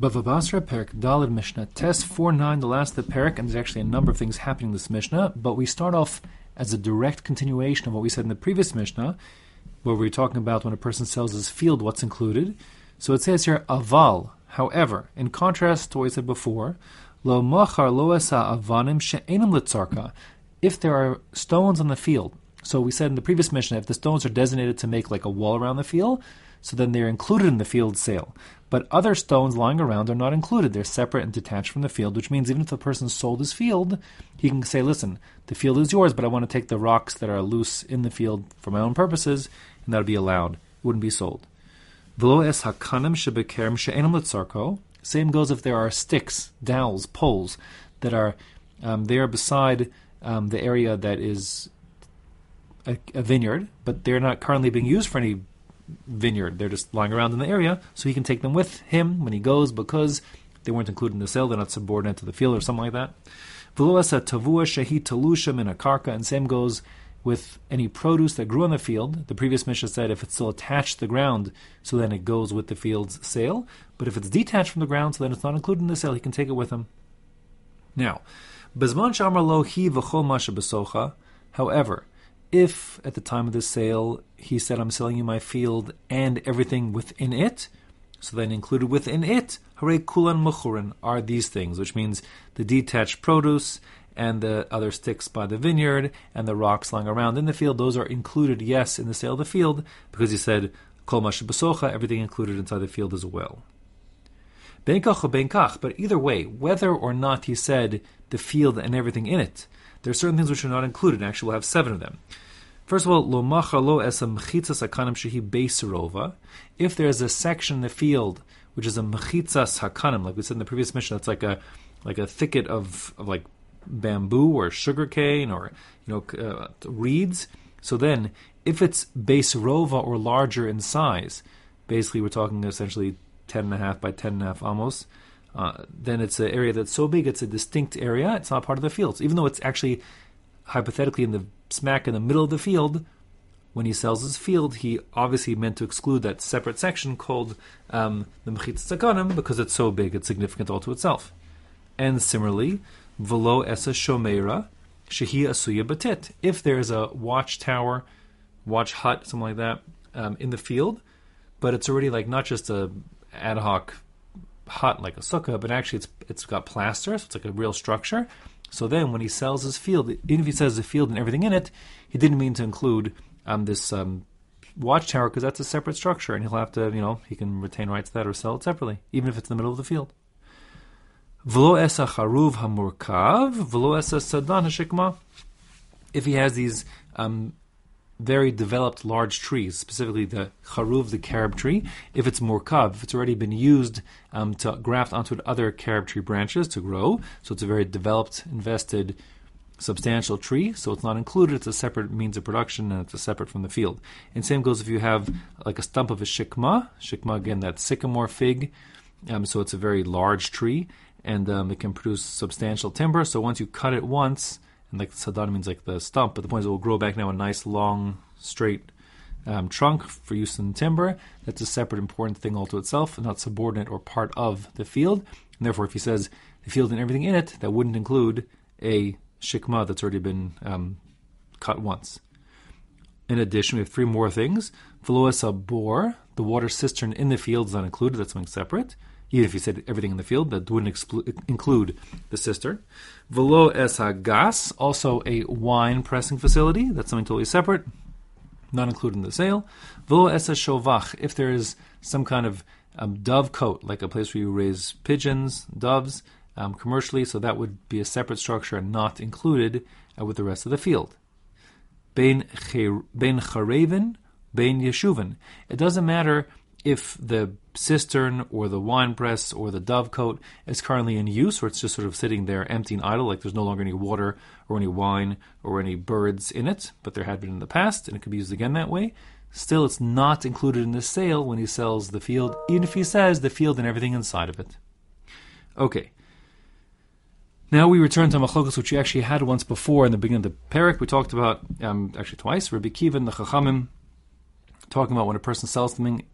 Bava Basra, Perik Dalid Mishnah, Test 4 9, the last of the Perik, and there's actually a number of things happening in this Mishnah, but we start off as a direct continuation of what we said in the previous Mishnah, where we were talking about when a person sells his field, what's included. So it says here, Aval, however, in contrast to what we said before, Lo machar lo esa avanim she'enim litzarka. If there are stones on the field, so we said in the previous Mishnah, if the stones are designated to make like a wall around the field, so then they're included in the field sale. But other stones lying around are not included. They're separate and detached from the field, which means even if the person sold his field, he can say, listen, the field is yours, but I want to take the rocks that are loose in the field for my own purposes, and that would be allowed. It wouldn't be sold. Same goes if there are sticks, dowels, poles that are um, there beside um, the area that is a, a vineyard, but they're not currently being used for any vineyard. They're just lying around in the area, so he can take them with him when he goes because they weren't included in the sale. They're not subordinate to the field or something like that. tavua shehi talushim in a karka, and same goes with any produce that grew on the field. The previous Mishnah said if it's still attached to the ground, so then it goes with the field's sale. But if it's detached from the ground, so then it's not included in the sale, he can take it with him. Now, bezman shamar lo hi v'chol masha However, if at the time of the sale he said, I'm selling you my field and everything within it, so then included within it, hare kulan muchurin, are these things, which means the detached produce and the other sticks by the vineyard and the rocks lying around in the field, those are included, yes, in the sale of the field, because he said, kol basocha, everything included inside the field as well. Benkach benkach, but either way, whether or not he said the field and everything in it, there are certain things which are not included. and Actually, we'll have seven of them. First of all, lo lo esam mchitzas hakanim shehi beiserova. If there's a section in the field which is a mchitzas hakanim, like we said in the previous Mishnah, that's like a like a thicket of, of like bamboo or sugarcane or you know uh, reeds. So then, if it's beiserova or larger in size, basically we're talking essentially ten and a half by ten and a half almost uh, then it's an area that's so big it's a distinct area. It's not part of the fields, even though it's actually hypothetically in the smack in the middle of the field. When he sells his field, he obviously meant to exclude that separate section called um, the mechitzas hakanim because it's so big, it's significant all to itself. And similarly, Velo Esa Shomera Shehi Asuya Batit. If there's a watchtower, watch hut, something like that, um, in the field, but it's already like not just a ad hoc hut like a sukkah, but actually it's it's got plaster, so it's like a real structure. So then, when he sells his field, even if he says the field and everything in it, he didn't mean to include um, this um, watchtower because that's a separate structure, and he'll have to, you know, he can retain rights to that or sell it separately, even if it's in the middle of the field. If he has these um, very developed large trees, specifically the charuv, the carob tree, if it's murkav, if it's already been used um, to graft onto other carob tree branches to grow, so it's a very developed, invested, substantial tree, so it's not included, it's a separate means of production and it's a separate from the field. And same goes if you have like a stump of a shikma, shikma again, that sycamore fig, um, so it's a very large tree and um, it can produce substantial timber, so once you cut it once, and like sadan means like the stump, but the point is it will grow back now a nice long straight um, trunk for use in timber. That's a separate important thing all to itself, not subordinate or part of the field. And therefore, if he says the field and everything in it, that wouldn't include a shikma that's already been um, cut once. In addition, we have three more things. Veloasa bore, the water cistern in the field is not included, that's something separate even if you said everything in the field, that wouldn't include the cistern. Velo es gas, also a wine pressing facility. That's something totally separate, not included in the sale. Velo es shovach, if there is some kind of um, dove cote, like a place where you raise pigeons, doves, um, commercially, so that would be a separate structure and not included uh, with the rest of the field. Bein chareven, bein yeshuvin. It doesn't matter if the cistern or the wine press or the dovecote is currently in use or it's just sort of sitting there empty and idle, like there's no longer any water or any wine or any birds in it, but there had been in the past and it could be used again that way, still it's not included in the sale when he sells the field, even if he says the field and everything inside of it. Okay. Now we return to Machlokas, which we actually had once before in the beginning of the parak. We talked about, um, actually twice, Rabbi Kiva and the Chachamim, talking about when a person sells something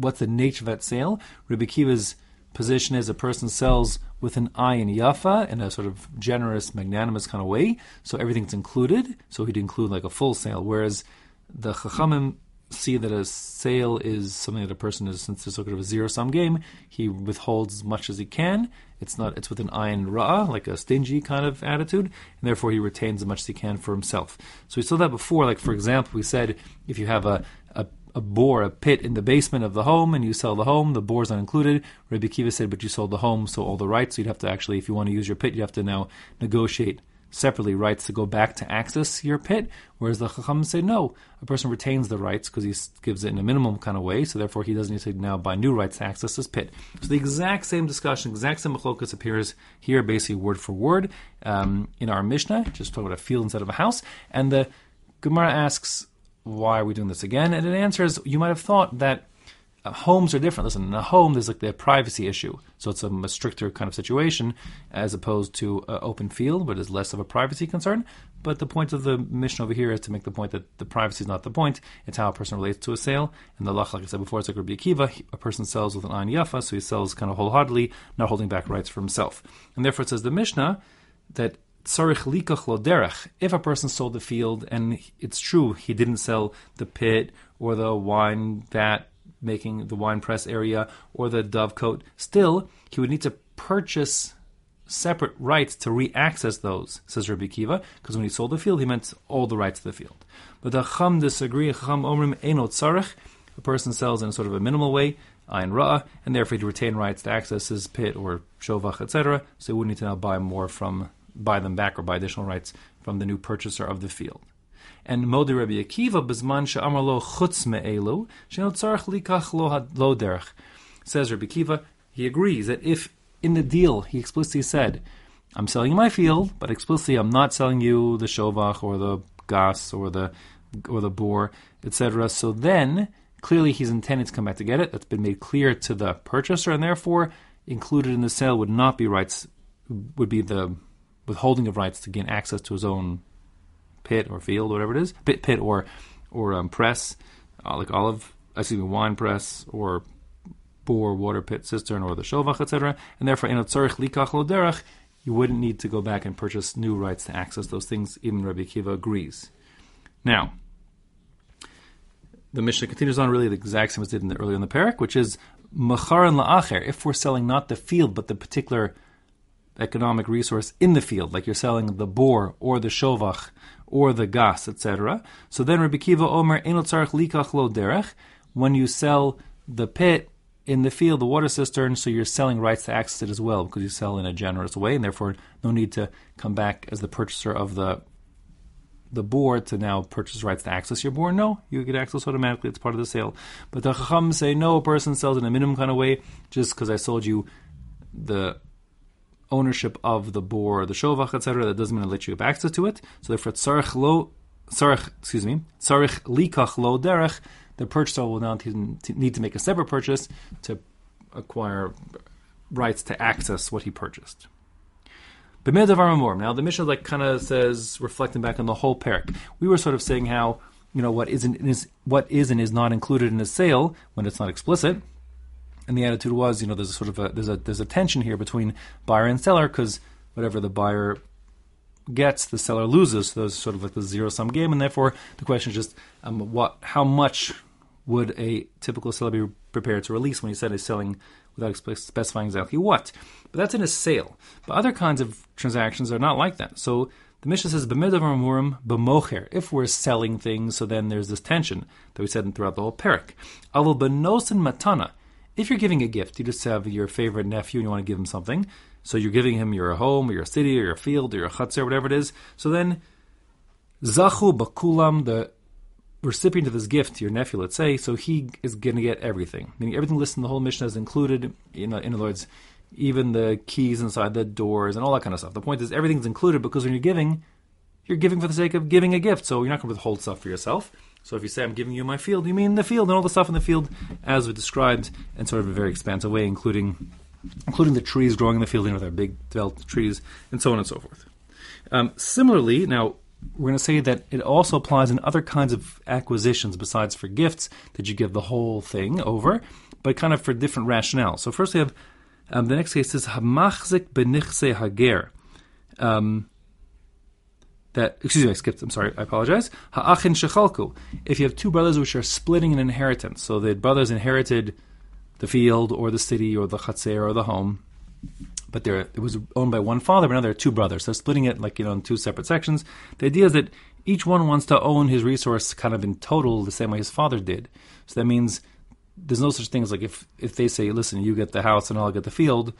what's the nature of that sale? Rabbi Kiva's position is a person sells with an eye in yafa in a sort of generous, magnanimous kind of way, so everything's included. So he'd include like a full sale, whereas the chachamim see that a sale is something that a person is since it's sort of a zero sum game, he withholds as much as he can. It's not it's with an ayin ra, like a stingy kind of attitude, and therefore he retains as much as he can for himself. So we saw that before, like for example, we said if you have a, a a bore, a pit in the basement of the home, and you sell the home, the bore's not included. Rabbi Kiva said, but you sold the home, so all the rights. So you'd have to actually, if you want to use your pit, you have to now negotiate separately rights to go back to access your pit. Whereas the Chacham say no, a person retains the rights because he gives it in a minimum kind of way, so therefore he doesn't need to now buy new rights to access his pit. So the exact same discussion, exact same machlokas appears here, basically word for word um, in our Mishnah, just talking about a field instead of a house, and the Gemara asks why are we doing this again? And it answers, you might have thought that uh, homes are different. Listen, in a home, there's like the privacy issue. So it's a, a stricter kind of situation as opposed to an open field, but is less of a privacy concern. But the point of the Mishnah over here is to make the point that the privacy is not the point. It's how a person relates to a sale. And the lach, like I said before, it's like Rabbi Akiva. A person sells with an ayin yafa, so he sells kind of wholeheartedly, not holding back rights for himself. And therefore it says the Mishnah that if a person sold the field and it's true he didn't sell the pit or the wine vat making the wine press area or the dovecote, still he would need to purchase separate rights to re-access those, says Rabbi Kiva, because when he sold the field, he meant all the rights to the field. But the Chum disagree. Chum omrim tzarech. A person sells in a sort of a minimal way, ayin ra'ah, and therefore he'd retain rights to access his pit or shovach, etc. So he wouldn't need to now buy more from buy them back or buy additional rights from the new purchaser of the field. And Modi Rabbi Akiva bezman she'amar lo chutz me'elu tzarech likach lo, derech. Says Rabbi Akiva, he agrees that if in the deal he explicitly said, I'm selling my field, but explicitly I'm not selling you the shovach or the gas or the or the bore, etc. So then clearly he's intending to come back to get it. That's been made clear to the purchaser, and therefore included in the sale would not be rights would be the withholding of rights to gain access to his own pit or field, whatever it is, pit, pit or or um, press, uh, like olive, excuse me, wine press or bore, water pit, cistern, or the shovach, etc. And therefore, in a tzarich likach lo derech, you wouldn't need to go back and purchase new rights to access those things. Even Rabbi Kiva agrees. Now, the Mishnah continues on really the exact same as did in the, earlier in the parak, which is macharan la'acher. If we're selling not the field but the particular economic resource in the field, like you're selling the bore or the shovach or the gas, etc. So then Rabbi Kiva Omer enotzarch likach lo derech. When you sell the pit in the field, the water cistern, so you're selling rights to access it as well because you sell in a generous way, and therefore no need to come back as the purchaser of the the bore to now purchase rights to access your bore. No, you get access automatically. It's part of the sale. But the Chacham say no, a person sells in a minimum kind of way just because I sold you the ownership of the bore, the shovach, etc., that doesn't mean to let you have access to it. So therefore, tzarech lo, tzarech, excuse me, tzarech likach lo derech, the purchaser will now need to make a separate purchase to acquire rights to access what he purchased. Now the Mishnah like kind of says, reflecting back on the whole parak. We were sort of saying how you know what isn't is what is and is not included in a sale when it's not explicit and the attitude was, you know, there's a sort of a there's a there's a tension here between buyer and seller because whatever the buyer gets, the seller loses. So there's sort of like the zero sum game, and therefore the question is just um, what how much would a typical seller be prepared to release when he said he's selling without specifying exactly what. But that's in a sale. But other kinds of transactions are not like that. So the Mishnah says, "B'midav b'mocher." If we're selling things, so then there's this tension that we said throughout the whole parak. Avol benosin matana. If you're giving a gift, you just have your favorite nephew and you want to give him something. So you're giving him your home or your city or your field or your chatzer, whatever it is. So then, zachu bakulam, the recipient of this gift, your nephew, let's say, so he is going to get everything. Meaning everything listed in the whole Mishnah is included. Know, in other words, even the keys inside the doors and all that kind of stuff. The point is everything's included because when you're giving, you're giving for the sake of giving a gift. So you're not going to withhold stuff for yourself. So if you say I'm giving you my field, you mean the field and all the stuff in the field as we described in sort of a very expansive way, including including the trees growing in the field, you know, their big developed trees, and so on and so forth. Um, similarly, now we're going to say that it also applies in other kinds of acquisitions besides for gifts that you give the whole thing over, but kind of for different rationales. So first we have Um, the next case is hamachzik benichse hager. Um, that excuse me, I skipped. I'm sorry. I apologize. Ha'achin shechalku. If you have two brothers which are splitting an inheritance, so the brothers inherited the field or the city or the chatzer or the home, but there it was owned by one father, but now there are two brothers. So splitting it like you know in two separate sections. The idea is that each one wants to own his resource kind of in total the same way his father did. So that means there's no such thing as like if if they say, listen, you get the house and I'll get the field,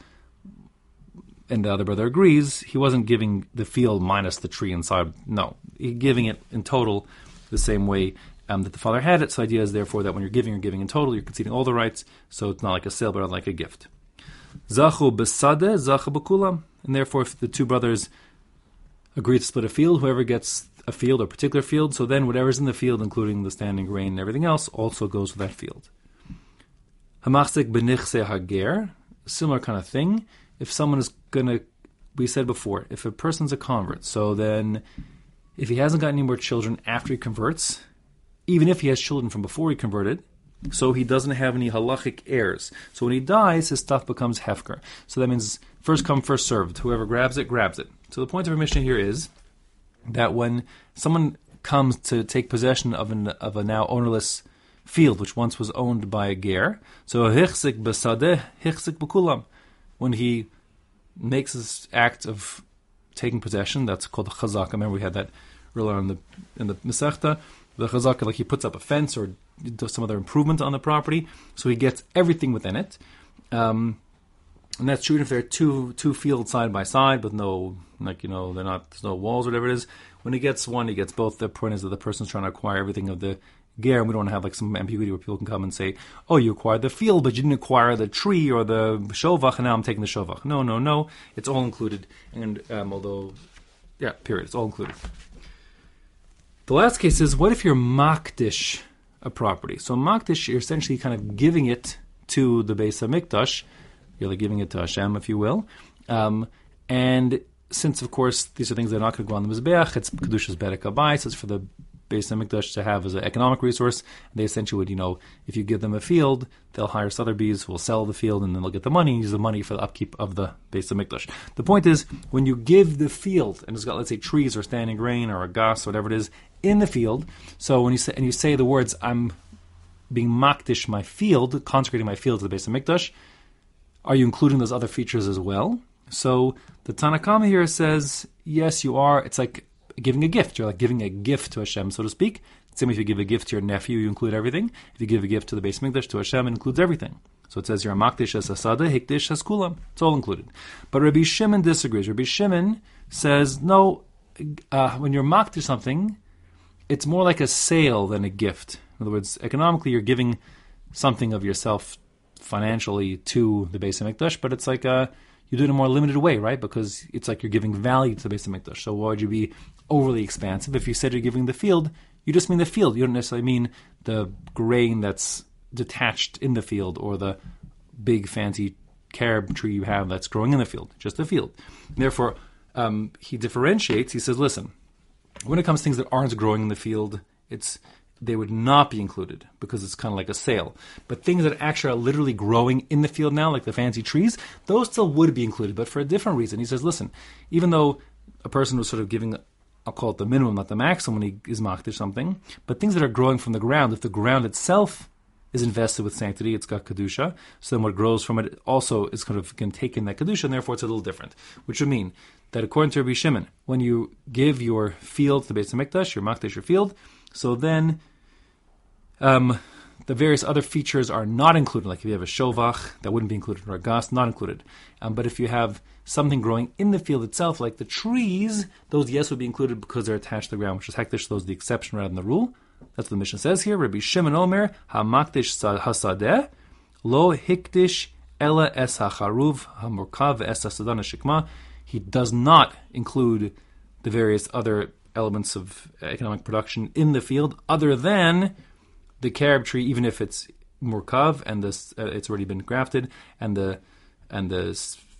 and the other brother agrees, he wasn't giving the field minus the tree inside. No, he's giving it in total the same way um, that the father had it. So the idea is therefore that when you're giving, you're giving in total, you're conceding all the rights. So it's not like a sale, but like a gift. Zachu besade, zachu bekulam. And therefore, if the two brothers agree to split a field, whoever gets a field or particular field, so then whatever's in the field, including the standing grain and everything else, also goes with that field. Hamachzik benichse hager, similar kind of thing. If someone is going to, we said before, if a person's a convert, so then if he hasn't got any more children after he converts, even if he has children from before he converted, so he doesn't have any halachic heirs. So when he dies, his stuff becomes hefker. So that means first come, first served. Whoever grabs it, grabs it. So the point of our Mishnah here is that when someone comes to take possession of an of a now ownerless field, which once was owned by a ger, so hichzik besadeh, hichzik bekulam. When he makes this act of taking possession, that's called the chazaka. Remember we had that earlier in the in the Masechta. The chazaka, like he puts up a fence or does some other improvement on the property, so he gets everything within it. Um, and that's true if there are two two fields side by side with no like you know they're not there's no walls or whatever it is. When he gets one, he gets both. The point is that the person's trying to acquire everything of the ger, and we don't have like some ambiguity where people can come and say, "Oh, you acquired the field, but you didn't acquire the tree or the shovach, and now I'm taking the shovach." No, no, no. It's all included, and um, although, yeah, period. It's all included. The last case is what if you're makdish a property? So makdish, you're essentially kind of giving it to the Beis Hamikdash. You're like giving it to Hashem, if you will. Um, and since, of course, these are things that are not going to go on the Mizbeach, it's Kedusha's Bedek so it's for the Beis Hamikdash to have as an economic resource. They essentially would, you know, if you give them a field, they'll hire Sotheby's who will sell the field and then they'll get the money and use the money for the upkeep of the Beis Hamikdash. The point is, when you give the field, and it's got, let's say, trees or standing grain or a gas whatever it is, in the field, so when you say, and you say the words, I'm being makdish my field, consecrating my field to the Beis Hamikdash, are you including those other features as well? So the Tanna Kamma here says, yes, you are. It's like giving a gift. You're like giving a gift to Hashem, so to speak. Same if you give a gift to your nephew, you include everything. If you give a gift to the Beis Mikdash, to Hashem, it includes everything. So it says you're a makdish as asada, hikdish as kulam. It's all included. But Rabbi Shimon disagrees. Rabbi Shimon says, no, uh, when you're makdish something, it's more like a sale than a gift. In other words, economically, you're giving something of yourself financially to the Beis Hamikdash, but it's like a, you do it in a more limited way, right? Because it's like you're giving value to the Beis Hamikdash. So why would you be overly expansive? If you said you're giving the field, you just mean the field. You don't necessarily mean the grain that's detached in the field or the big fancy carob tree you have that's growing in the field, just the field. Therefore, um, he differentiates. He says, listen, when it comes to things that aren't growing in the field, it's they would not be included because it's kind of like a sale. But things that actually are literally growing in the field now, like the fancy trees, those still would be included, but for a different reason. He says, listen, even though a person was sort of giving, I'll call it the minimum, not the maximum when he is mocked something, but things that are growing from the ground, if the ground itself is invested with sanctity, it's got kedusha. So then what grows from it also is kind of can take in that kedusha, and therefore it's a little different. Which would mean that according to Rabbi Shimon, when you give your field to the Beis Hamikdash, your makdash, your field, so then um, the various other features are not included. Like if you have a shovach, that wouldn't be included, or a gas, not included. Um, but if you have something growing in the field itself, like the trees, those yes would be included because they're attached to the ground, which is hekdesh. Those the exception rather than the rule. That's what the Mishnah says here. Rabbi Shimon Omer hamakdish hasadeh lo hikdish ela es hacharuv hamurkav es hasadana shikma. He does not include the various other elements of economic production in the field, other than the carob tree, even if it's murkav and this uh, it's already been grafted, and the and the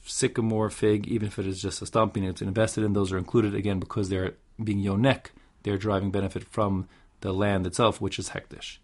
sycamore fig, even if it is just a stump, and it's invested in, those are included again because they're being yonek. They're deriving benefit from the land itself, which is hekdesh.